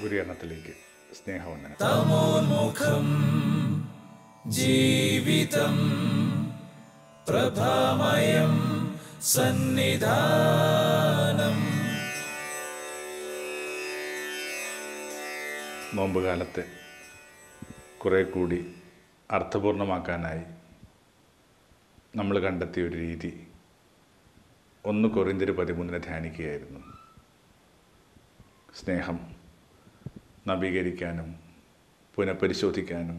ഗുരുകരണത്തിലേക്ക് സ്നേഹവന്ദനം. തമോന്മുഖം ജീവിതം പ്രഭാമയം സന്നിധാനം. നോമ്പുകാലത്തെ കുറേ കൂടി അർത്ഥപൂർണമാക്കാനായി നമ്മൾ കണ്ടെത്തിയ ഒരു രീതി ഒന്ന് കൊറിന്തിര് പതിമൂന്നിനെ ധ്യാനിക്കുകയായിരുന്നു. സ്നേഹം നവീകരിക്കാനും പുനഃപരിശോധിക്കാനും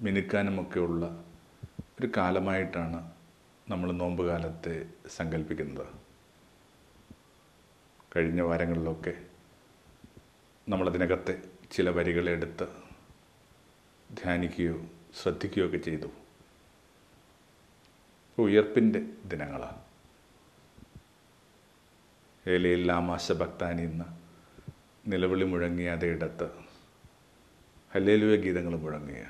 മിനുക്കാനുമൊക്കെയുള്ള ഒരു കാലമായിട്ടാണ് നമ്മൾ നോമ്പുകാലത്തെ സങ്കല്പിക്കുന്നത് കഴിഞ്ഞ വാരങ്ങളിലൊക്കെ നമ്മളതിനകത്തെ ചില വരികളെടുത്ത് ധ്യാനിക്കുകയോ ശ്രദ്ധിക്കുകയോ ഒക്കെ ചെയ്തു. ഉയർപ്പിന്റെ ദിനങ്ങളാണ്. ഏലയിൽ ലാമാശ ഭക്താനി നിലവിളി മുഴങ്ങിയ അതേയിടത്ത് ഹല്ലേലുവ ഗീതങ്ങൾ മുഴങ്ങിയ.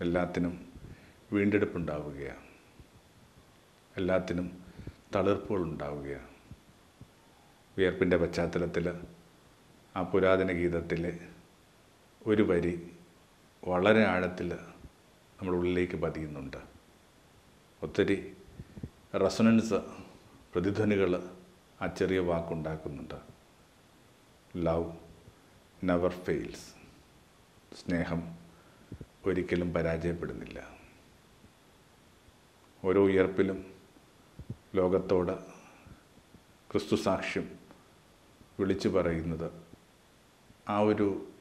എല്ലാത്തിനും വീണ്ടെടുപ്പുണ്ടാവുകയാണ് എല്ലാത്തിനും തളിർപ്പുകൾ ഉണ്ടാവുകയാണ് വിയർപ്പിന്റെ പശ്ചാത്തലത്തിൽ ആ പുരാതന ഗീതത്തിലെ ഒരു വരി വളരെ ആഴത്തിൽ നമ്മുടെ ഉള്ളിലേക്ക് പതിയുന്നുണ്ട്. ഒത്തിരി റെസൊനൻസ് പ്രതിധ്വനികൾ ആ ചെറിയ വാക്കുണ്ടാക്കുന്നുണ്ട്. Love never fails. സ്നേഹം ഒരിക്കലും പരാജയപ്പെടുന്നില്ല. ഓരോ ഉയർപ്പിലും ലോകത്തോട് ക്രിസ്തു സാക്ഷ്യം വിളിച്ചു പറയുന്നത് ആ ഒരു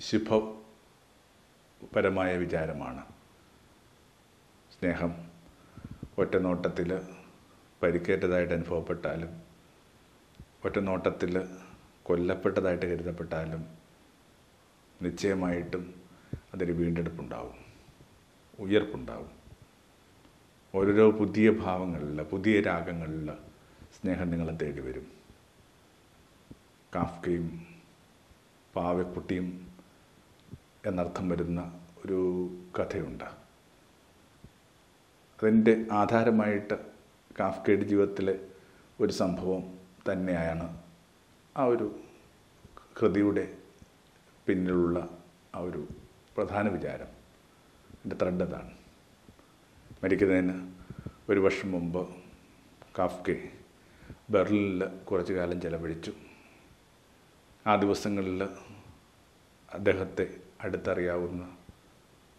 ശുഭപരമായ വിചാരമാണ്. സ്നേഹം ഒറ്റനോട്ടത്തിൽ പരിക്കേറ്റതായിട്ട് അനുഭവപ്പെട്ടാലും ഒറ്റ നോട്ടത്തിൽ കൊല്ലപ്പെട്ടതായിട്ട് കരുതപ്പെട്ടാലും നിശ്ചയമായിട്ടും അതൊരു വീണ്ടെടുപ്പുണ്ടാവും. ഉയർപ്പുണ്ടാവും. ഓരോരോ പുതിയ ഭാവങ്ങളിൽ പുതിയ രാഗങ്ങളിൽ സ്നേഹം നിങ്ങളെ തേടി വരും. കാഫ്കയും പാവക്കുട്ടിയും എന്നർത്ഥം വരുന്ന ഒരു കഥയുണ്ട്. അതിന്റെ ആധാരമായിട്ട് കാഫ്കയുടെ ജീവിതത്തിലെ ഒരു സംഭവം തന്നെയാണ് ആ ഒരു കൃതിയുടെ പിന്നിലുള്ള ആ ഒരു പ്രധാന വിചാരം എന്റെ ത്രെഡ് അതാണ്. മരിക്കുന്നതിന് ഒരു വർഷം മുമ്പ് കാഫ്കെ ബെർലിനിൽ കുറച്ചു കാലം ചെലവഴിച്ചു. ആ ദിവസങ്ങളിൽ അദ്ദേഹത്തെ അടുത്തറിയാവുന്ന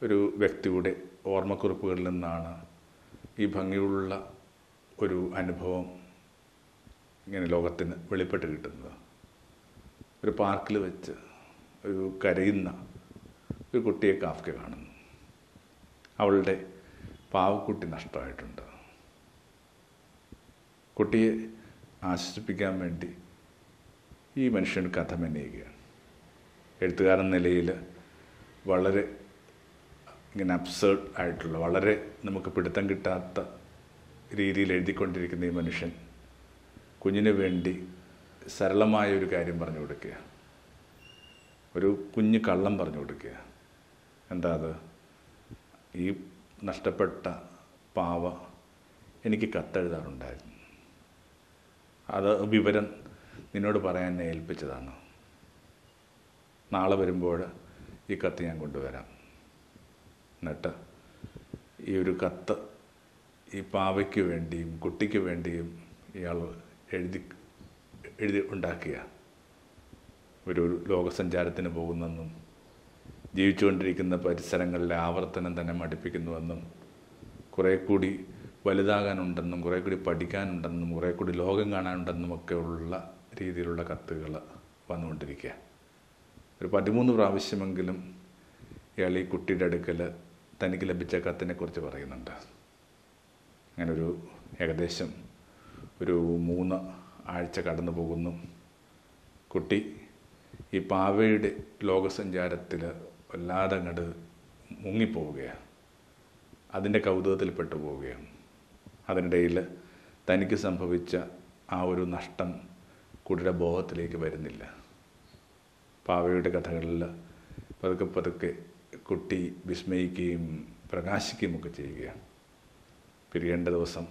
ഒരു വ്യക്തിയുടെ ഓർമ്മക്കുറിപ്പുകളിൽ നിന്നാണ് ഈ ഭംഗിയുള്ള ഒരു അനുഭവം ഇങ്ങനെ ലോകത്തിന് വെളിപ്പെട്ട് കിട്ടുന്നത്. ഒരു പാർക്കിൽ വെച്ച് ഒരു കരയുന്ന ഒരു കുട്ടിയെ കാഫ്ക കാണുന്നു. അവളുടെ പാവക്കുട്ടി നഷ്ടമായിട്ടുണ്ട്. കുട്ടിയെ ആശ്വസിപ്പിക്കാൻ വേണ്ടി ഈ മനുഷ്യൻ കഥ മെനയുകയാണ് എഴുത്തുകാരൻ നിലയിൽ വളരെ ഇങ്ങനെ അബ്സേർഡ് ആയിട്ടുള്ള വളരെ നമുക്ക് പിടുത്തം കിട്ടാത്ത രീതിയിൽ എഴുതിക്കൊണ്ടിരിക്കുന്ന ഈ മനുഷ്യൻ കുഞ്ഞിന് വേണ്ടി സരളമായ ഒരു കാര്യം പറഞ്ഞു കൊടുക്കുക. ഒരു കുഞ്ഞ് കള്ളം പറഞ്ഞു കൊടുക്കുക. എന്താ അത്? ഈ നഷ്ടപ്പെട്ട പാവ എനിക്ക് കത്തെഴുതാറുണ്ടായിരുന്നു. അത് വിവരം നിന്നോട് പറയാൻ ഏൽപ്പിച്ചതാണ്. നാളെ വരുമ്പോൾ ഈ കത്ത് ഞാൻ കൊണ്ടുവരാം. എന്നിട്ട് ഈ ഒരു കത്ത് ഈ പാവയ്ക്ക് വേണ്ടിയും കുട്ടിക്ക് വേണ്ടിയും ഇയാൾ എഴുതി എഴുതി ഉണ്ടാക്കിയ ഒരു ലോകസഞ്ചാരത്തിന് പോകുന്നെന്നും ജീവിച്ചുകൊണ്ടിരിക്കുന്ന പരിസരങ്ങളിലെ ആവർത്തനം തന്നെ മടുപ്പിക്കുന്നുവെന്നും കുറേ കൂടി വലുതാകാനുണ്ടെന്നും കുറേ കൂടി പഠിക്കാനുണ്ടെന്നും കുറേ കൂടി ലോകം കാണാനുണ്ടെന്നും ഒക്കെ ഉള്ള രീതിയിലുള്ള കത്തുകൾ വന്നുകൊണ്ടിരിക്കുക. ഒരു പതിമൂന്ന് പ്രാവശ്യമെങ്കിലും ഇയാൾ ഈ കുട്ടിയുടെ അടുക്കൽ തനിക്ക് ലഭിച്ച കത്തിനെക്കുറിച്ച് പറയുന്നുണ്ട്. അങ്ങനൊരു ഏകദേശം ഒരു മൂന്ന് ആഴ്ച കടന്നു പോകുന്നു. കുട്ടി ഈ പാവയുടെ ലോകസഞ്ചാരത്തിൽ വല്ലാതെ അങ്ങോട്ട് മുങ്ങിപ്പോവുകയാണ്. അതിന്റെ കൗതുകത്തിൽപ്പെട്ടു പോവുകയാണ്. അതിനിടയിൽ തനിക്ക് സംഭവിച്ച ആ ഒരു നഷ്ടം കുട്ടിയുടെ ബോധത്തിലേക്ക് വരുന്നില്ല. പാവയുടെ കഥകളിൽ പതുക്കെ പതുക്കെ കുട്ടി വിസ്മയിക്കുകയും പ്രകാശിക്കുകയും ഒക്കെ ചെയ്യുകയാണ്. പിരിയേണ്ട ദിവസം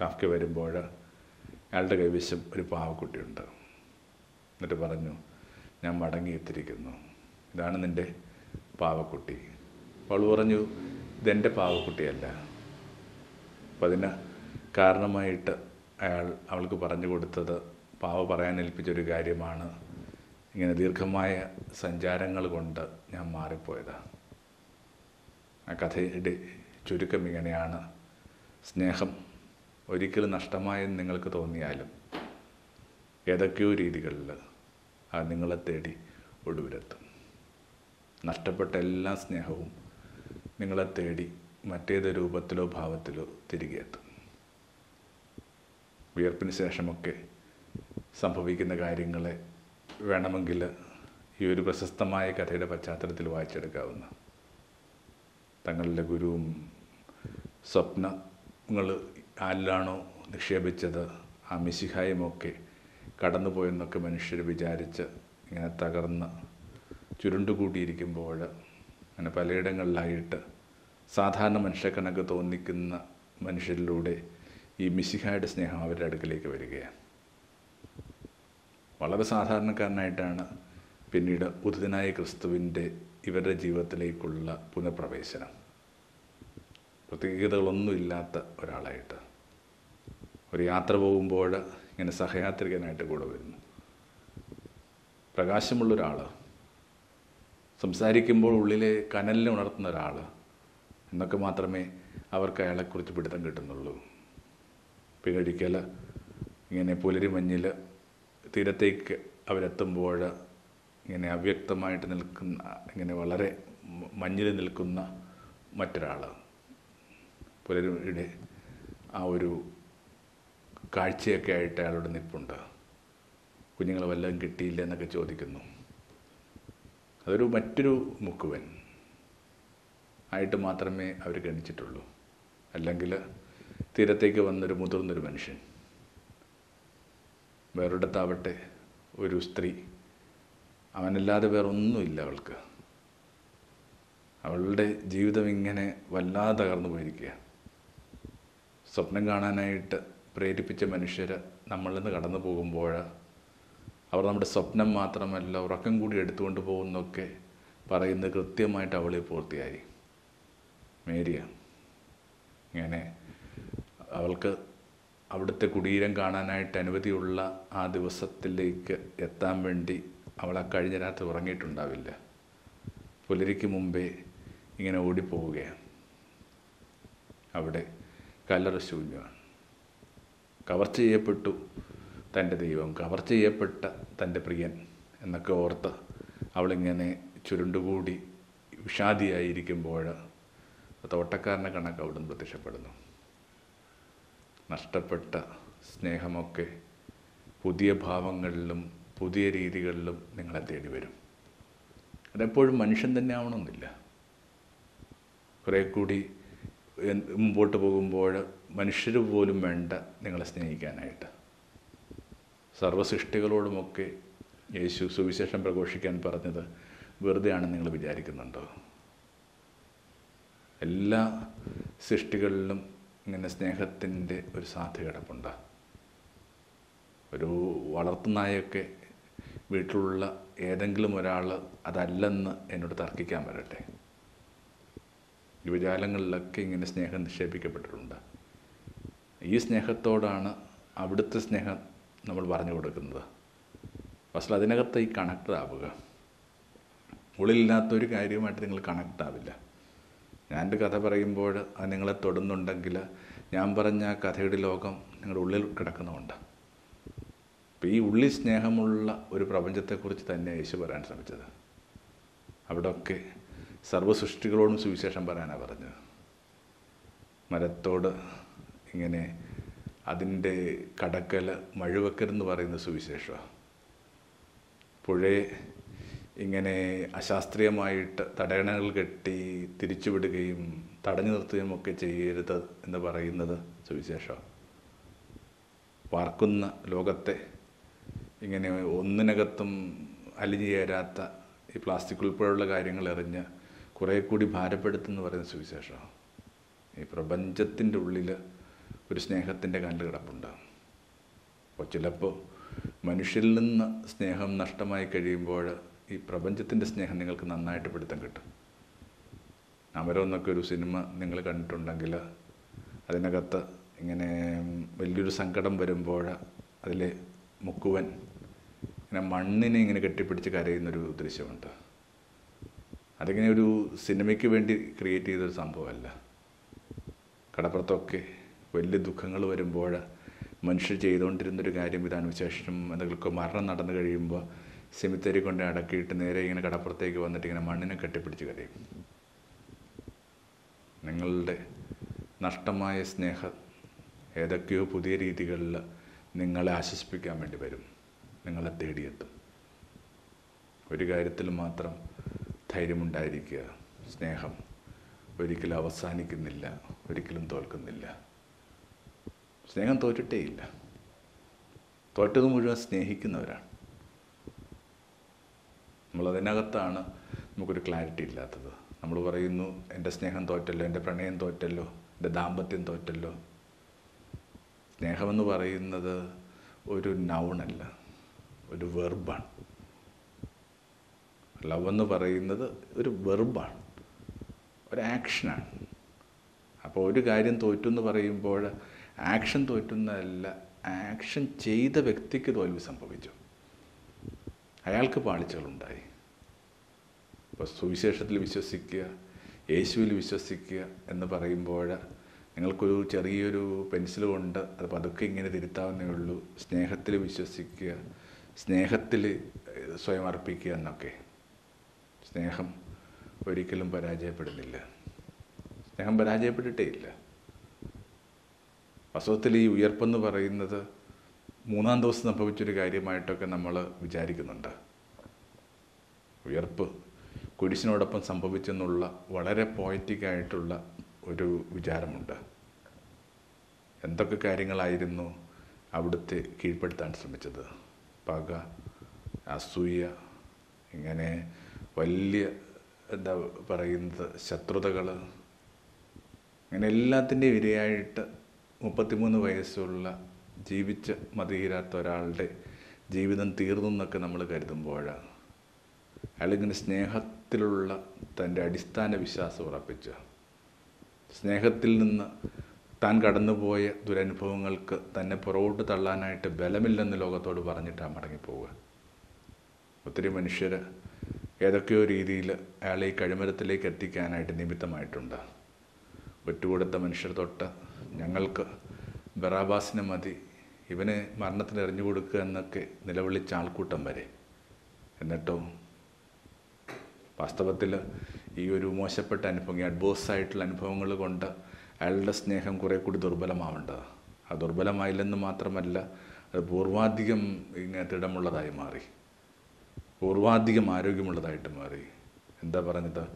കാഫ്ക്ക് വരുമ്പോൾ അയാളുടെ കൈവശം ഒരു പാവക്കുട്ടിയുണ്ട്. എന്നിട്ട് പറഞ്ഞു ഞാൻ മടങ്ങിയെത്തിരിക്കുന്നു ഇതാണ് നിന്റെ പാവക്കുട്ടി. അവൾ പറഞ്ഞു ഇതെന്റെ പാവക്കുട്ടിയല്ല. അപ്പം അതിന് കാരണമായിട്ട് അയാൾ അവൾക്ക് പറഞ്ഞു കൊടുത്തത് പാവ പറയാൻ ഏൽപ്പിച്ചൊരു കാര്യമാണ്. ഇങ്ങനെ ദീർഘമായ സഞ്ചാരങ്ങൾ കൊണ്ട് ഞാൻ മാറിപ്പോയത്. ആ കഥയുടെ ചുരുക്കം ഇങ്ങനെയാണ്. സ്നേഹം ഒരിക്കലും നഷ്ടമായെന്ന് നിങ്ങൾക്ക് തോന്നിയാലും ഏതൊക്കെയോ രീതികളിൽ അത് നിങ്ങളെ തേടി ഒടുവിലെത്തും. നഷ്ടപ്പെട്ട എല്ലാ സ്നേഹവും നിങ്ങളെ തേടി മറ്റേത് രൂപത്തിലോ ഭാവത്തിലോ തിരികെ എത്തും. വിയർപ്പിന് ശേഷമൊക്കെ സംഭവിക്കുന്ന കാര്യങ്ങളെ വേണമെങ്കിൽ ഈ ഒരു പ്രശസ്തമായ കഥയുടെ പശ്ചാത്തലത്തിൽ വായിച്ചെടുക്കാവുന്ന തങ്ങളുടെ ഗുരുവും സ്വപ്നങ്ങൾ ആരിലാണോ നിക്ഷേപിച്ചത്? ആ മിശിഹായുമൊക്കെ കടന്നുപോയെന്നൊക്കെ മനുഷ്യർ വിചാരിച്ച് ഇങ്ങനെ തകർന്ന് ചുരുണ്ടുകൂടിയിരിക്കുമ്പോൾ അങ്ങനെ പലയിടങ്ങളിലായിട്ട് സാധാരണ മനുഷ്യക്കണക്ക് തോന്നിക്കുന്ന മനുഷ്യരിലൂടെ ഈ മിശിഹായുടെ സ്നേഹം അവരുടെ അടുക്കിലേക്ക് വരികയാണ്. വളരെ സാധാരണക്കാരനായിട്ടാണ് പിന്നീട് ഉദിതനായ ക്രിസ്തുവിന്റെ ഇവരുടെ ജീവിതത്തിലേക്കുള്ള പുനഃപ്രവേശനം. പ്രത്യേകതകളൊന്നുമില്ലാത്ത ഒരാളായിട്ട്. ഒരു യാത്ര പോകുമ്പോൾ ഇങ്ങനെ സഹയാത്രികനായിട്ട് കൂടെ വരുന്നു. പ്രകാശമുള്ള ഒരാൾ സംസാരിക്കുമ്പോൾ ഉള്ളിലെ കനലിനെ ഉണർത്തുന്ന ഒരാൾ എന്നൊക്കെ മാത്രമേ അവർക്ക് അയാളെക്കുറിച്ച് പിടുത്തം കിട്ടുന്നുള്ളൂ. പിഴടിക്കൽ ഇങ്ങനെ പുലരി മഞ്ഞിൽ തീരത്തേക്ക് അവരെത്തുമ്പോൾ ഇങ്ങനെ അവ്യക്തമായിട്ട് നിൽക്കുന്ന ഇങ്ങനെ വളരെ മഞ്ഞിൽ നിൽക്കുന്ന മറ്റൊരാൾ പുലരിയുടെ ആ ഒരു കാഴ്ചയൊക്കെ ആയിട്ട് അയാളോട് നിൽപ്പുണ്ട് കുഞ്ഞുങ്ങൾ വല്ലതും കിട്ടിയില്ല എന്നൊക്കെ ചോദിക്കുന്നു. അതൊരു മറ്റൊരു മുക്കുവൻ ആയിട്ട് മാത്രമേ അവർ ഗണിച്ചിട്ടുള്ളൂ. അല്ലെങ്കിൽ തീരത്തേക്ക് വന്നൊരു മുതിർന്നൊരു മനുഷ്യൻ. വേറൊരിടത്താവട്ടെ ഒരു സ്ത്രീ. അവനല്ലാതെ വേറൊന്നുമില്ല അവൾക്ക്. അവളുടെ ജീവിതം ഇങ്ങനെ വല്ലാതെ തകർന്നു പോയിരിക്കുക സ്വപ്നം കാണാനായിട്ട് പ്രേരിപ്പിച്ച മനുഷ്യർ നമ്മളിൽ നിന്ന് കടന്നു പോകുമ്പോൾ അവർ നമ്മുടെ സ്വപ്നം മാത്രമല്ല ഉറക്കം കൂടി എടുത്തുകൊണ്ട് പോകുന്നൊക്കെ പറയുന്നത് കൃത്യമായിട്ട് അവളെ പൂർത്തിയായി. മേരിയ ഇങ്ങനെ അവൾക്ക് അവിടുത്തെ കുടീരം കാണാനായിട്ട് അനുമതിയുള്ള ആ ദിവസത്തിലേക്ക് എത്താൻ വേണ്ടി അവൾ ആ കഴിഞ്ഞ രാത്രി ഉറങ്ങിയിട്ടുണ്ടാവില്ല. പുലരിക്ക് മുമ്പേ ഇങ്ങനെ ഓടിപ്പോവുകയാണ്. അവിടെ കല്ലറ ശൂന്യമാണ്. കവർച്ച ചെയ്യപ്പെട്ടു തന്റെ ദൈവം കവർച്ച ചെയ്യപ്പെട്ട തന്റെ പ്രിയൻ എന്നൊക്കെ ഓർത്ത് അവളിങ്ങനെ ചുരുണ്ടുകൂടി വിഷാദിയായിരിക്കുമ്പോൾ തോട്ടക്കാരനെ കണക്ക് അവിടുന്ന് പ്രത്യക്ഷപ്പെടുന്നു. നഷ്ടപ്പെട്ട സ്നേഹമൊക്കെ പുതിയ ഭാവങ്ങളിലും പുതിയ രീതികളിലും നിങ്ങളെ തേടി വരും അതെപ്പോഴും മനുഷ്യൻ തന്നെ ആവണമെന്നില്ല. കുറേ കൂടി മുമ്പോട്ട് പോകുമ്പോൾ മനുഷ്യർ പോലും വേണ്ട നിങ്ങളെ സ്നേഹിക്കാനായിട്ട്. സർവസൃഷ്ടികളോടുമൊക്കെ യേശു സുവിശേഷം പ്രഘോഷിക്കാൻ പറഞ്ഞത് വെറുതെയാണ് നിങ്ങൾ വിചാരിക്കുന്നുണ്ടോ? എല്ലാ സൃഷ്ടികളിലും ഇങ്ങനെ സ്നേഹത്തിന്റെ ഒരു സാധ്യത കിടപ്പുണ്ട് ഒരു വളർത്തുനായൊക്കെ വീട്ടിലുള്ള ഏതെങ്കിലും ഒരാൾ അതല്ലെന്ന് എന്നോട് തർക്കിക്കാൻ വരട്ടെ. യുവജാലങ്ങളിലൊക്കെ ഇങ്ങനെ സ്നേഹം നിക്ഷേപിക്കപ്പെട്ടിട്ടുണ്ട്. ഈ സ്നേഹത്തോടാണ് അവിടുത്തെ സ്നേഹം നമ്മൾ പറഞ്ഞു കൊടുക്കുന്നത്. പക്ഷേ അതിനകത്ത് ഈ കണക്ട് ആവുക. ഉള്ളിലില്ലാത്തൊരു കാര്യമായിട്ട് നിങ്ങൾ കണക്ട് ആവില്ല. ഞാൻ എന്റെ കഥ പറയുമ്പോൾ അത് നിങ്ങളെ തൊടുന്നുണ്ടെങ്കിൽ ഞാൻ പറഞ്ഞ കഥയുടെ ലോകം നിങ്ങളുടെ ഉള്ളിൽ കിടക്കുന്നുണ്ട് അപ്പോൾ ഈ ഉള്ളിൽ സ്നേഹമുള്ള ഒരു പ്രപഞ്ചത്തെക്കുറിച്ച് തന്നെ യേശു പറയാൻ ശ്രമിച്ചത്. അവിടെയൊക്കെ സർവസൃഷ്ടികളോടും സുവിശേഷം പറയാനാണ് പറഞ്ഞത്. മരത്തോട് ഇങ്ങനെ അതിന്റെ കടക്കൽ മഴുവക്കരെന്ന് പറയുന്ന സുവിശേഷമാണ് പുഴയെ ഇങ്ങനെ അശാസ്ത്രീയമായിട്ട് തടയണകൾ കെട്ടി തിരിച്ചുവിടുകയും തടഞ്ഞു നിർത്തുകയും ഒക്കെ ചെയ്യരുത് എന്ന് പറയുന്നത് സുവിശേഷമാണ് പാർക്കുന്ന ലോകത്തെ ഇങ്ങനെ ഒന്നിനകത്തും അലിഞ്ഞു ചേരാത്ത ഈ പ്ലാസ്റ്റിക് ഉൾപ്പെടെയുള്ള കാര്യങ്ങൾ എറിഞ്ഞ് കുറേ കൂടി ഭാരപ്പെടുത്തുന്ന പറയുന്ന സുവിശേഷമാണ്. ഈ പ്രപഞ്ചത്തിന്റെ ഉള്ളിൽ ഒരു സ്നേഹത്തിന്റെ കല്ല് കിടപ്പുണ്ട്. അപ്പോൾ ചിലപ്പോൾ മനുഷ്യരിൽ നിന്ന് സ്നേഹം നഷ്ടമായി കഴിയുമ്പോൾ ഈ പ്രപഞ്ചത്തിന്റെ സ്നേഹം നിങ്ങൾക്ക് നന്നായിട്ട് പിടുത്തം കിട്ടും. അമരമെന്നൊക്കെ ഒരു സിനിമ നിങ്ങൾ കണ്ടിട്ടുണ്ടെങ്കിൽ അതിനകത്ത് ഇങ്ങനെ വലിയൊരു സങ്കടം വരുമ്പോൾ അതിൽ മുക്കുവൻ ഇങ്ങനെ മണ്ണിനെ ഇങ്ങനെ കെട്ടിപ്പിടിച്ച് കരയുന്നൊരു ദൃശ്യമുണ്ട്. അതിങ്ങനെ ഒരു സിനിമയ്ക്ക് വേണ്ടി ക്രിയേറ്റ് ചെയ്തൊരു സംഭവമല്ല. കടപ്പുറത്തൊക്കെ വലിയ ദുഃഖങ്ങൾ വരുമ്പോൾ മനുഷ്യർ ചെയ്തുകൊണ്ടിരുന്നൊരു കാര്യം ഇതാണ് വിശേഷം. എന്തെങ്കിലുമൊക്കെ മരണം നടന്നു കഴിയുമ്പോൾ സെമിത്തേരി കൊണ്ട് അടക്കിയിട്ട് നേരെ ഇങ്ങനെ കടപ്പുറത്തേക്ക് വന്നിട്ട് ഇങ്ങനെ മണ്ണിനെ കെട്ടിപ്പിടിച്ച് കരയും. നിങ്ങളുടെ നഷ്ടമായ സ്നേഹം ഏതൊക്കെയോ പുതിയ രീതികളിൽ നിങ്ങളെ ആശ്വസിപ്പിക്കാൻ വേണ്ടി വരും. നിങ്ങളെ തേടിയെത്തും. ഒരു കാര്യത്തിൽ മാത്രം ധൈര്യമുണ്ടായിരിക്കുക. സ്നേഹം ഒരിക്കലും അവസാനിക്കുന്നില്ല ഒരിക്കലും തോൽക്കുന്നില്ല. സ്നേഹം തോറ്റിട്ടേയില്ല. തോറ്റത് മുഴുവൻ സ്നേഹിക്കുന്നവരാണ്. നമ്മളതിനകത്താണ് നമുക്കൊരു ക്ലാരിറ്റി ഇല്ലാത്തത്. നമ്മൾ പറയുന്നു എന്റെ സ്നേഹം തോറ്റല്ലോ എന്റെ പ്രണയം തോറ്റല്ലോ എന്റെ ദാമ്പത്യം തോറ്റല്ലോ. സ്നേഹമെന്ന് പറയുന്നത് ഒരു നൗണല്ല ഒരു വെർബാണ് ലവ് എന്ന് പറയുന്നത് ഒരു വെർബാണ്. ഒരു ആക്ഷനാണ്. അപ്പോൾ ഒരു കാര്യം തോറ്റു എന്ന് പറയുമ്പോൾ ആക്ഷൻ തോറ്റുന്നതല്ല ആക്ഷൻ ചെയ്ത വ്യക്തിക്ക് തോൽവി സംഭവിച്ചു. അയാൾക്ക് പാളിച്ചകളുണ്ടായി. ഇപ്പോൾ സുവിശേഷത്തിൽ വിശ്വസിക്കുക യേശുവിൽ വിശ്വസിക്കുക എന്ന് പറയുമ്പോൾ നിങ്ങൾക്കൊരു ചെറിയൊരു പെൻസിൽ കൊണ്ട് അത് പതുക്കെ ഇങ്ങനെ തിരുത്താവുന്നേ ഉള്ളൂ. സ്നേഹത്തിൽ വിശ്വസിക്കുക സ്നേഹത്തിൽ സ്വയം അർപ്പിക്കുക എന്നൊക്കെ. സ്നേഹം ഒരിക്കലും പരാജയപ്പെടുന്നില്ല. സ്നേഹം പരാജയപ്പെട്ടിട്ടേ ഇല്ല. വാസ്തവത്തിൽ ഈ ഉയർപ്പെന്ന് പറയുന്നത് മൂന്നാം ദിവസം സംഭവിച്ചൊരു കാര്യമായിട്ടൊക്കെ നമ്മൾ വിചാരിക്കുന്നുണ്ട്. ഉയർപ്പ് കുരിശിനോടൊപ്പം സംഭവിച്ചെന്നുള്ള വളരെ പോയറ്റിക്കായിട്ടുള്ള ഒരു വിചാരമുണ്ട്. എന്തൊക്കെ കാര്യങ്ങളായിരുന്നു അവിടുത്തെ കീഴ്പ്പെടുത്താൻ ശ്രമിച്ചത്? പക അസൂയ ഇങ്ങനെ വലിയ എന്താ പറയുന്നത് ശത്രുതകൾ അങ്ങനെ എല്ലാത്തിന്റെയും ഇരയായിട്ട് മുപ്പത്തിമൂന്ന് വയസ്സുള്ള ജീവിച്ച് മതിയിരാത്ത ഒരാളുടെ ജീവിതം തീർന്നു എന്നൊക്കെ നമ്മൾ കരുതുമ്പോഴാണ് അയാളിങ്ങനെ സ്നേഹത്തിലുള്ള തന്റെ അടിസ്ഥാന വിശ്വാസം ഉറപ്പിച്ച. സ്നേഹത്തിൽ നിന്ന് താൻ കടന്നുപോയ ദുരനുഭവങ്ങൾക്ക് തന്നെ പുറകോട്ട് തള്ളാനായിട്ട് ബലമില്ലെന്ന് ലോകത്തോട് പറഞ്ഞിട്ടാണ് മടങ്ങിപ്പോവുക. ഒത്തിരി മനുഷ്യർ ഏതൊക്കെയോ രീതിയിൽ അയാളെ ഈ കഴിമരത്തിലേക്ക് എത്തിക്കാനായിട്ട് നിമിത്തമായിട്ടുണ്ട്. ഒറ്റുകൊടുത്ത മനുഷ്യർ തൊട്ട് ഞങ്ങൾക്ക് ബറാബാസിന് മതി ഇവന് മരണത്തിന് എറിഞ്ഞു കൊടുക്കുക എന്നൊക്കെ നിലവിളിച്ച ആൾക്കൂട്ടം വരെ. എന്നിട്ടോ വാസ്തവത്തിൽ ഈ ഒരു മോശപ്പെട്ട അനുഭവം ഈ അഡ്വേഴ്സ് ആയിട്ടുള്ള അനുഭവങ്ങൾ കൊണ്ട് അയാളുടെ സ്നേഹം കുറേ കൂടി ദുർബലമാവേണ്ടത് ആ ദുർബലമായില്ലെന്ന് മാത്രമല്ല അത് പൂർവാധികം ഇങ്ങനെ തിടമുള്ളതായി മാറി. പൂർവാധികം ആരോഗ്യമുള്ളതായിട്ട് മാറി. എന്താ പറഞ്ഞത്?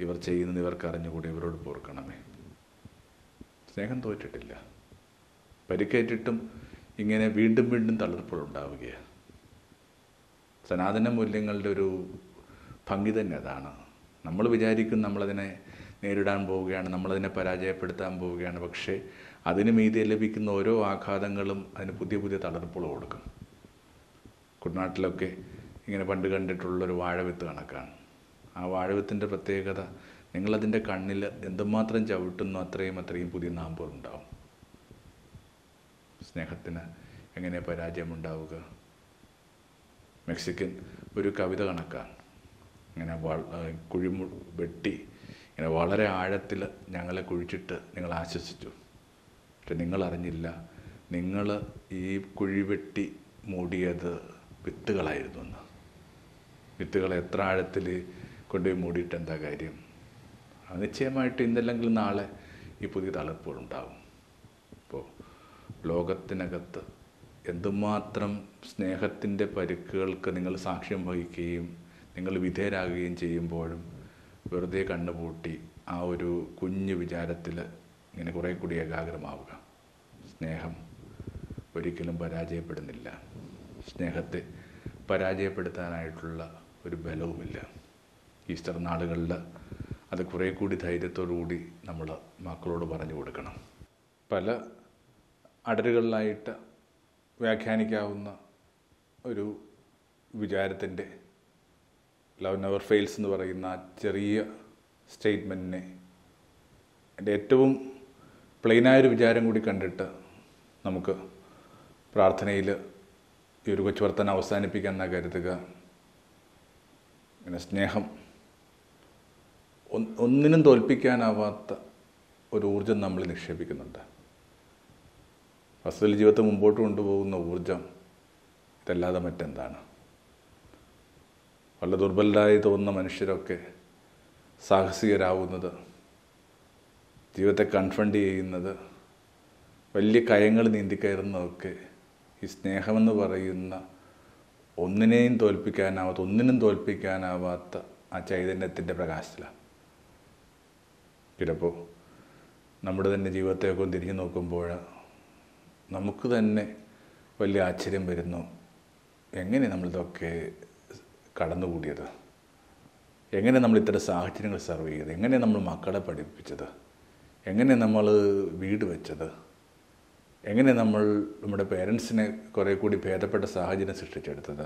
ഇവർ ചെയ്യുന്നത് ഇവർക്ക് അറിഞ്ഞുകൂടി ഇവരോട് പോർക്കണമേ. സ്നേഹം തോറ്റിട്ടില്ല. പരിക്കേറ്റിട്ടും ഇങ്ങനെ വീണ്ടും വീണ്ടും തളർപ്പുകൾ ഉണ്ടാവുകയാണ്. സനാതന മൂല്യങ്ങളുടെ ഒരു ഭംഗി തന്നെ അതാണ്. നമ്മൾ വിചാരിക്കും നമ്മളതിനെ നേരിടാൻ പോവുകയാണ് നമ്മളതിനെ പരാജയപ്പെടുത്താൻ പോവുകയാണ് പക്ഷേ അതിന് മീതെ ലഭിക്കുന്ന ഓരോ ആഘാതങ്ങളും അതിന് പുതിയ പുതിയ തളർപ്പുകൾ കൊടുക്കും. കുട്ടനാട്ടിലൊക്കെ ഇങ്ങനെ പണ്ട് കണ്ടിട്ടുള്ളൊരു വാഴവിത്ത് കണക്കാണ്. ആ വാഴവിത്തിന്റെ പ്രത്യേകത നിങ്ങളതിന്റെ കണ്ണിൽ എന്തുമാത്രം ചവിട്ടുന്നു അത്രയും അത്രയും പുതിയ നാമ്പുകൾ ഉണ്ടാവും. സ്നേഹത്തിന് എങ്ങനെ പരാജയമുണ്ടാവുക? മെക്സിക്കൻ ഒരു കവിത കണക്കാണ്. ഇങ്ങനെ കുഴിമു വെട്ടി ഇങ്ങനെ വളരെ ആഴത്തിൽ ഞങ്ങളെ കുഴിച്ചിട്ട് നിങ്ങൾ ആശ്വസിച്ചു. പക്ഷെ നിങ്ങളറിഞ്ഞില്ല നിങ്ങൾ ഈ കുഴി വെട്ടി മൂടിയത് വിത്തുകളായിരുന്നു എന്ന്. വിത്തുകൾ എത്ര ആഴത്തിൽ കൊണ്ടുപോയി മൂടിയിട്ട് എന്താ കാര്യം? നിശ്ചയമായിട്ട് ഇന്നല്ലെങ്കിൽ നാളെ ഈ പുതിയ തളർപ്പുകളുണ്ടാവും അപ്പോൾ ലോകത്തിനകത്ത് എന്തുമാത്രം സ്നേഹത്തിന്റെ പരുക്കുകൾക്ക് നിങ്ങൾ സാക്ഷ്യം വഹിക്കുകയും നിങ്ങൾ വിധേയരാകുകയും ചെയ്യുമ്പോഴും വെറുതെ കണ്ണുപൂട്ടി ആ ഒരു കുഞ്ഞു വിചാരത്തിൽ ഇങ്ങനെ കുറേ കൂടി ഏകാഗ്രമാവുക. സ്നേഹം ഒരിക്കലും പരാജയപ്പെടുന്നില്ല. സ്നേഹത്തെ പരാജയപ്പെടുത്താനായിട്ടുള്ള ഒരു ബലവുമില്ല. ഈസ്റ്റർ നാളുകളിൽ അത് കുറേ കൂടി ധൈര്യത്തോടുകൂടി നമ്മൾ മക്കളോട് പറഞ്ഞു കൊടുക്കണം. പല അടരുകളിലായിട്ട് വ്യാഖ്യാനിക്കാവുന്ന ഒരു വിചാരത്തിന്റെ ലവ് നെവർ ഫെയിൽസ് എന്ന് പറയുന്ന ചെറിയ സ്റ്റേറ്റ്മെന്റിനെ എന്റെ ഏറ്റവും പ്ലെയിനായൊരു വിചാരം കൂടി കണ്ടിട്ട് നമുക്ക് പ്രാർത്ഥനയിൽ ഈ ഒരു കൊച്ചു വർത്തനം അവസാനിപ്പിക്കാൻ എന്നാ കരുതുക? ഇങ്ങനെ സ്നേഹം ഒന്നിനും തോൽപ്പിക്കാനാവാത്ത ഒരു ഊർജം നമ്മൾ നിക്ഷേപിക്കുന്നുണ്ട്. ഫസ്റ്റിൽ ജീവിതത്തെ മുമ്പോട്ട് കൊണ്ടുപോകുന്ന ഊർജം ഇതല്ലാതെ മറ്റെന്താണ്? വളരെ ദുർബലരായി തോന്നുന്ന മനുഷ്യരൊക്കെ സാഹസികരാവുന്നത് ജീവിതത്തെ കൺഫണ്ട് ചെയ്യുന്നത് വലിയ കയങ്ങൾ നീന്തിക്കയറുന്നതൊക്കെ ഈ സ്നേഹമെന്ന് പറയുന്ന ഒന്നിനെയും തോൽപ്പിക്കാനാവാത്ത ഒന്നിനും തോൽപ്പിക്കാനാവാത്ത ആ ചൈതന്യത്തിന്റെ പ്രകാശത്തിലാണ് ചിലപ്പോൾ നമ്മുടെ തന്നെ ജീവിതത്തെയൊക്കെ തിരിഞ്ഞു നോക്കുമ്പോൾ നമുക്ക് തന്നെ വലിയ ആശ്ചര്യം വരുന്നു. എങ്ങനെ നമ്മളിതൊക്കെ കടന്നുകൂടിയത്? എങ്ങനെ നമ്മൾ ഇത്തരം സാഹചര്യങ്ങൾ സർവ് ചെയ്തത് എങ്ങനെ നമ്മൾ മക്കളെ പഠിപ്പിച്ചത്? എങ്ങനെ നമ്മൾ വീട് വെച്ചത്? എങ്ങനെ നമ്മൾ നമ്മുടെ പേരൻസിനെ കുറേ കൂടി ഭേദപ്പെട്ട സാഹചര്യം സൃഷ്ടിച്ചെടുത്തത്?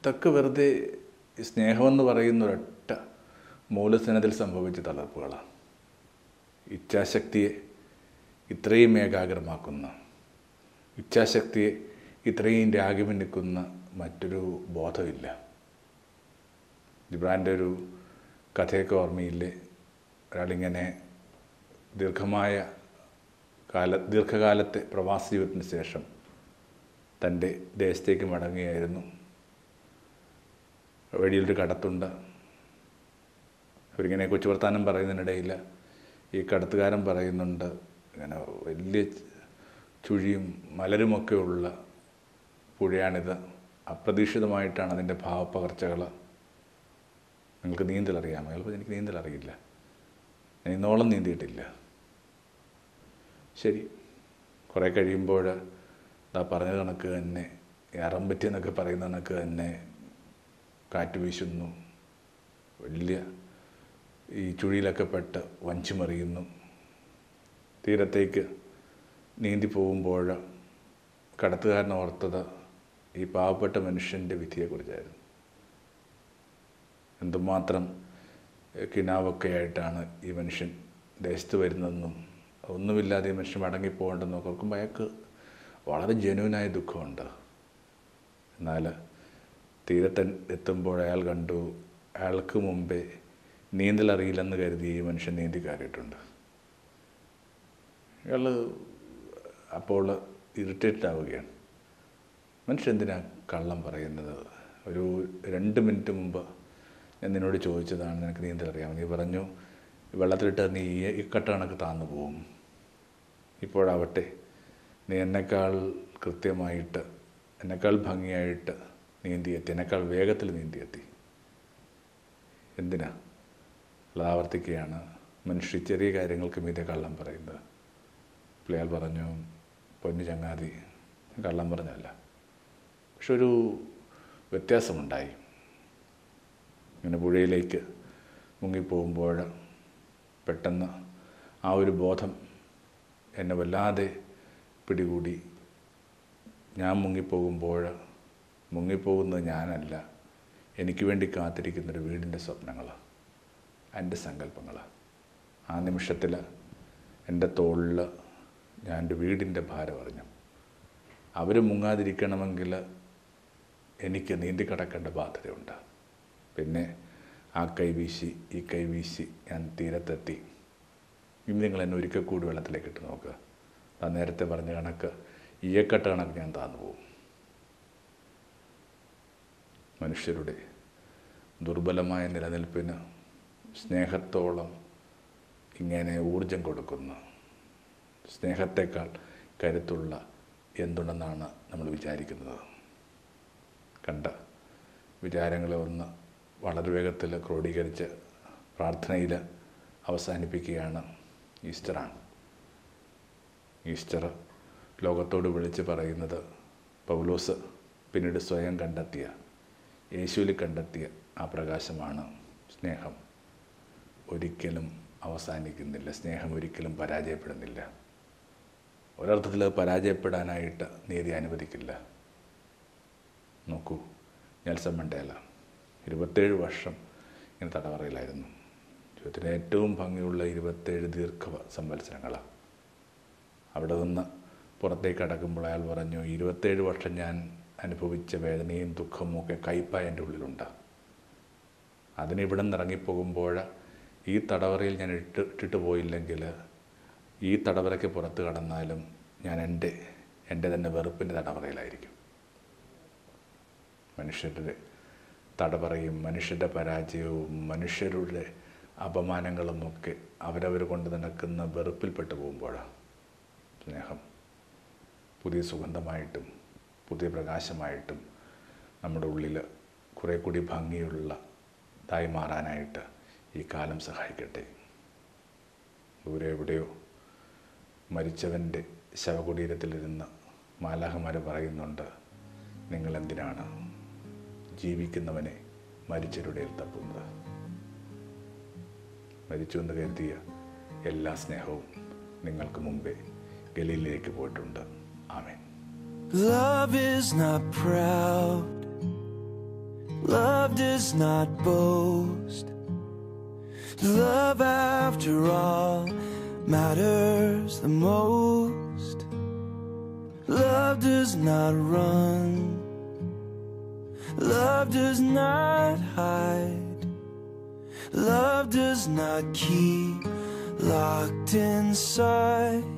ഇതൊക്കെ വെറുതെ സ്നേഹമെന്ന് പറയുന്ന ഒരൊറ്റ മൂലസ്ഥനത്തിൽ സംഭവിച്ച തളർപ്പുകളാണ്. ഇച്ഛാശക്തിയെ ഇത്രയും ഏകാഗ്രമാക്കുന്ന ഇച്ഛാശക്തിയെ ഇത്രയും രാഗിമനിക്കുന്ന മറ്റൊരു ബോധമില്ല. ജിബ്രാന്റെ ഒരു കഥയൊക്കെ ഓർമ്മയില്ലേ? ഒരാളിങ്ങനെ ദീർഘമായ കാല ദീർഘകാലത്തെ പ്രവാസ ജീവിതത്തിന് ശേഷം തന്റെ ദേശത്തേക്ക് മടങ്ങുകയായിരുന്നു. വഴിയിലൊരു കടത്തുണ്ട്. അവരിങ്ങനെ കൊച്ചു വർത്താനം പറയുന്നതിനിടയിൽ ഈ കടത്തുകാരൻ പറയുന്നുണ്ട് ഇങ്ങനെ വലിയ ചുഴിയും മലരുമൊക്കെ ഉള്ള പുഴയാണിത്. അപ്രതീക്ഷിതമായിട്ടാണ് അതിന്റെ ഭാവപ്പകർച്ചകൾ. നിങ്ങൾക്ക് നീന്തൽ അറിയാമോ ചിലപ്പോൾ എനിക്ക് നീന്തൽ അറിയില്ല ഞാൻ ഇന്നോളം നീന്തിയിട്ടില്ല. ശരി. കുറേ കഴിയുമ്പോൾ ഇതാ പറഞ്ഞ കണക്ക് തന്നെ ഇറമ്പറ്റി എന്നൊക്കെ പറയുന്ന കണക്ക് തന്നെ കാറ്റ് വീശുന്നു. വലിയ ഈ ചുഴിയിലൊക്കെ പെട്ട് വഞ്ചിമറിയുന്നു. തീരത്തേക്ക് നീന്തി പോകുമ്പോൾ കടത്തുകാരൻ ഓർത്തത് ഈ പാവപ്പെട്ട മനുഷ്യന്റെ വിധിയെക്കുറിച്ചായിരുന്നു. എന്തുമാത്രം കിനാവൊക്കെ ആയിട്ടാണ് ഈ മനുഷ്യൻ ദേശത്ത് വരുന്നതെന്നും ഒന്നുമില്ലാതെ മനുഷ്യൻ മടങ്ങിപ്പോകേണ്ടെന്നും നോക്കുമ്പോൾ അയാൾക്ക് വളരെ ജനുവിനായ ദുഃഖമുണ്ട്. എന്നാൽ തീരത്തെ എത്തുമ്പോൾ അയാൾ കണ്ടു അയാൾക്ക് മുമ്പേ നീന്തൽ അറിയില്ലെന്ന് കരുതി ഈ മനുഷ്യൻ നീന്തി കയറിയിട്ടുണ്ട്. അയാൾ അപ്പോൾ ഇറിറ്റേറ്റഡ് ആവുകയാണ്. മനുഷ്യൻ എന്തിനാ കള്ളം പറയുന്നത്? ഒരു രണ്ട് മിനിറ്റ് മുമ്പ് ഞാൻ നിന്നോട് ചോദിച്ചതാണ് നിനക്ക് നീന്തൽ അറിയാമോ? നീ പറഞ്ഞു വെള്ളത്തിലിട്ട് നീ ഇക്കട്ട കണക്ക് താന്നു പോവും. ഇപ്പോഴാവട്ടെ നീ എന്നെക്കാൾ കൃത്യമായിട്ട് എന്നെക്കാൾ ഭംഗിയായിട്ട് നീന്തിയെത്തി എന്നെക്കാൾ വേഗത്തിൽ നീന്തിയെത്തി. എന്തിനാ? അത് ആവർത്തിക്കുകയാണ്. മനുഷ്യ ചെറിയ കാര്യങ്ങൾക്ക് മീതെ കള്ളം പറയുന്നത്. പുള്ളിയാൾ പറഞ്ഞു പൊന്നു ചങ്ങാതി കള്ളം പറഞ്ഞല്ല പക്ഷെ ഒരു വ്യത്യാസമുണ്ടായി. ഇങ്ങനെ പുഴയിലേക്ക് മുങ്ങിപ്പോകുമ്പോൾ പെട്ടെന്ന് ആ ഒരു ബോധം എന്നെ വല്ലാതെ പിടികൂടി. ഞാൻ മുങ്ങിപ്പോകുമ്പോൾ മുങ്ങിപ്പോകുന്നത് ഞാനല്ല. എനിക്ക് വേണ്ടി കാത്തിരിക്കുന്നൊരു വീടിന്റെ സ്വപ്നങ്ങൾ എന്റെ സങ്കല്പങ്ങൾ ആ നിമിഷത്തിൽ എന്റെ തോളിൽ ഞാൻ എന്റെ വീടിന്റെ ഭാരം അറിഞ്ഞു. അവർ മുങ്ങാതിരിക്കണമെങ്കിൽ എനിക്ക് നീന്തി കടക്കേണ്ട ബാധ്യതയുണ്ട്. പിന്നെ ആ കൈ വീശി ഈ കൈ വീശി ഞാൻ തീരത്തെത്തി. ഇനി നിങ്ങൾ എന്നെ ഒരിക്കൽ കൂടി വെള്ളത്തിലേക്ക് ഇട്ട് നോക്കുക ആ നേരത്തെ പറഞ്ഞ കണക്ക് ഈയക്കെട്ട കണക്ക് ഞാൻ താന്നു പോകും മനുഷ്യരുടെ ദുർബലമായ നിലനിൽപ്പിന് സ്നേഹത്തോളം ഇങ്ങനെ ഊർജം കൊടുക്കുന്ന സ്നേഹത്തെക്കാൾ കരുത്തുള്ള എന്തുണ്ടെന്നാണ് നമ്മൾ വിചാരിക്കുന്നത്. കണ്ട വിചാരങ്ങളെ ഒന്ന് വളരെ വേഗത്തിൽ ക്രോഡീകരിച്ച് പ്രാർത്ഥനയിൽ അവസാനിപ്പിക്കുകയാണ്. ഈസ്റ്ററാണ്. ഈസ്റ്റർ ലോകത്തോട് വിളിച്ച് പറയുന്നത് പൗലോസ് പിന്നീട് സ്വയം കണ്ടെത്തിയ യേശുവിൽ കണ്ടെത്തിയ ആ പ്രകാശമാണ് സ്നേഹം. ഒരിക്കലും അവസാനിക്കുന്നില്ല. സ്നേഹം ഒരിക്കലും പരാജയപ്പെടുന്നില്ല. ഒരർത്ഥത്തിൽ അത് പരാജയപ്പെടാനായിട്ട് നീതി അനുവദിക്കില്ല. നോക്കൂ നെൽസൺ മണ്ടേല ഇരുപത്തേഴ് വർഷം ഇങ്ങനെ തടവറയിലായിരുന്നു. ജീവിതത്തിലെ ഏറ്റവും ഭംഗിയുള്ള ഇരുപത്തേഴ് ദീർഘ സംവത്സരങ്ങളാണ് അവിടെ നിന്ന് പുറത്തേക്ക് അടക്കുമ്പോൾ അയാൾ പറഞ്ഞു ഇരുപത്തേഴ് വർഷം ഞാൻ അനുഭവിച്ച വേദനയും ദുഃഖവും ഒക്കെ കയ്പായ എന്റെ ഉള്ളിലുണ്ട്. അതിനിവിടെ നിന്ന് ഇറങ്ങിപ്പോകുമ്പോൾ ഈ തടവറയിൽ ഞാൻ ഇട്ട് ഇട്ടിട്ട് പോയില്ലെങ്കിൽ ഈ തടവറയ്ക്ക് പുറത്ത് കടന്നാലും ഞാൻ എന്റെ എന്റെ തന്നെ വെറുപ്പിന്റെ തടവറയിലായിരിക്കും. മനുഷ്യരുടെ തടവറയും മനുഷ്യരുടെ പരാജയവും മനുഷ്യരുടെ അപമാനങ്ങളും ഒക്കെ അവരവർ കൊണ്ട് നടക്കുന്ന വെറുപ്പിൽപ്പെട്ടു പോകുമ്പോഴാണ് സ്നേഹം. പുതിയ സുഗന്ധമായിട്ടും പുതിയ പ്രകാശമായിട്ടും നമ്മുടെ ഉള്ളിൽ കുറേ കൂടി ഭംഗിയുള്ള തായി മാറാനായിട്ട് ഈ കാലം സഹായിക്കട്ടെ. ദൂരെ എവിടെയോ മരിച്ചവന്റെ ശവകുടീരത്തിലിരുന്ന് മാലാഹമാർ പറയുന്നുണ്ട് നിങ്ങളെന്തിനാണ് ജീവിക്കുന്നവനെ മരിച്ചവരുടെ തപ്പുന്നത്? മരിച്ചു എന്ന് കരുതിയ എല്ലാ സ്നേഹവും നിങ്ങൾക്ക് മുമ്പേ ഗലീലിലേക്ക് പോയിട്ടുണ്ട് ആമേൻ Love is not proud. Love does not boast. Love, after all, matters the most. Love does not run. Love does not hide. Love does not keep locked inside.